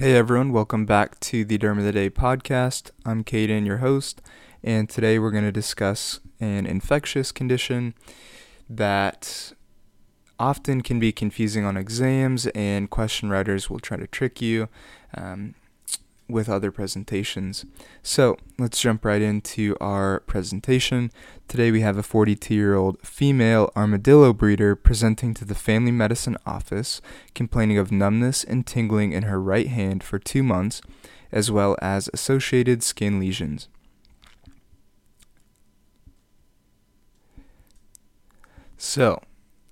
Hey everyone, welcome back to the Derm of the Day podcast. I'm Caden, your host, and today we're going to discuss an infectious condition that often can be confusing on exams, and question writers will try to trick you. Um, with other presentations. So let's jump right into our presentation. Today we have a 42 year old female armadillo breeder presenting to the family medicine office complaining of numbness and tingling in her right hand for two months, as well as associated skin lesions. So,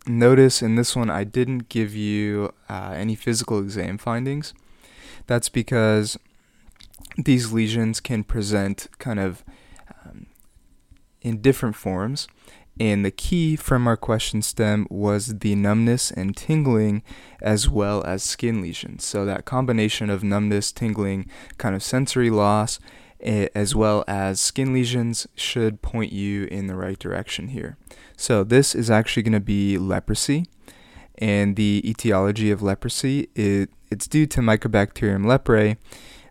notice in this one I didn't give you uh, any physical exam findings. That's because these lesions can present kind of um, in different forms. And the key from our question stem was the numbness and tingling as well as skin lesions. So, that combination of numbness, tingling, kind of sensory loss, as well as skin lesions should point you in the right direction here. So, this is actually going to be leprosy. And the etiology of leprosy, it, it's due to Mycobacterium leprae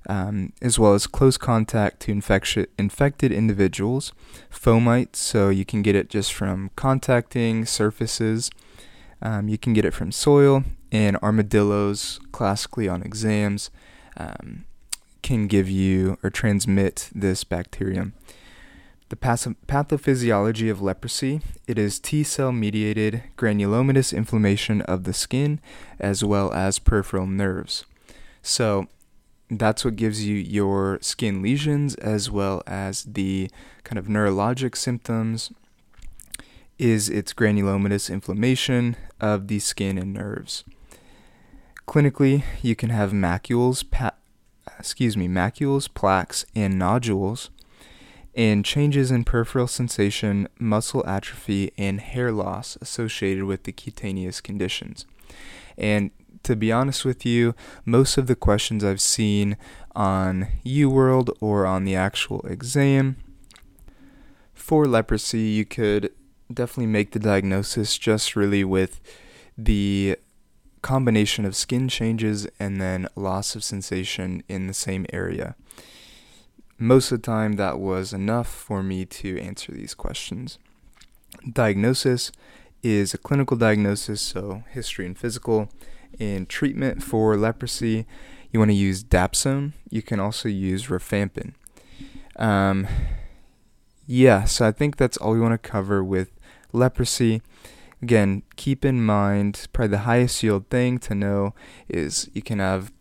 um, as well as close contact to infected individuals, fomites, so you can get it just from contacting surfaces. Um, you can get it from soil, and armadillos, classically on exams, um, can give you or transmit this bacterium. The pathophysiology of leprosy, it is T cell mediated granulomatous inflammation of the skin as well as peripheral nerves. So, that's what gives you your skin lesions as well as the kind of neurologic symptoms is its granulomatous inflammation of the skin and nerves. Clinically, you can have macules, pa- excuse me, macules, plaques, and nodules, and changes in peripheral sensation, muscle atrophy, and hair loss associated with the cutaneous conditions. And to be honest with you, most of the questions I've seen on UWorld or on the actual exam for leprosy, you could definitely make the diagnosis just really with the combination of skin changes and then loss of sensation in the same area. Most of the time, that was enough for me to answer these questions. Diagnosis is a clinical diagnosis, so history and physical in treatment for leprosy, you want to use dapsone. You can also use rifampin. Um, yeah, so I think that's all we want to cover with leprosy. Again, keep in mind probably the highest yield thing to know is you can have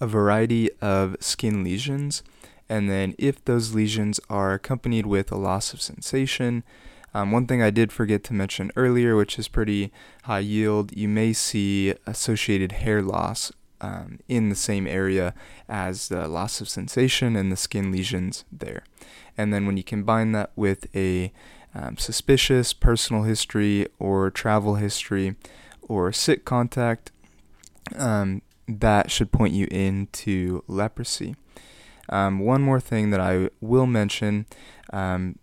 a variety of skin lesions, and then if those lesions are accompanied with a loss of sensation, um, one thing I did forget to mention earlier, which is pretty high yield, you may see associated hair loss um, in the same area as the loss of sensation and the skin lesions there. And then when you combine that with a um, suspicious personal history or travel history or sick contact, um, that should point you into leprosy. Um, one more thing that I will mention um,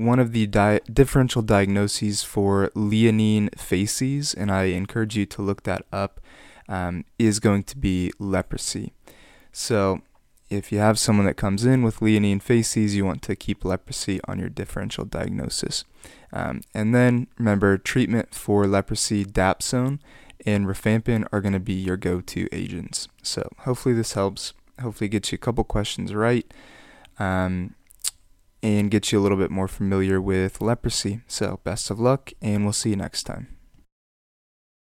one of the di- differential diagnoses for leonine facies, and I encourage you to look that up, um, is going to be leprosy. So, if you have someone that comes in with leonine facies, you want to keep leprosy on your differential diagnosis. Um, and then remember, treatment for leprosy, dapsone and rifampin are going to be your go-to agents. So hopefully this helps. Hopefully gets you a couple questions right. Um, and get you a little bit more familiar with leprosy. So, best of luck, and we'll see you next time.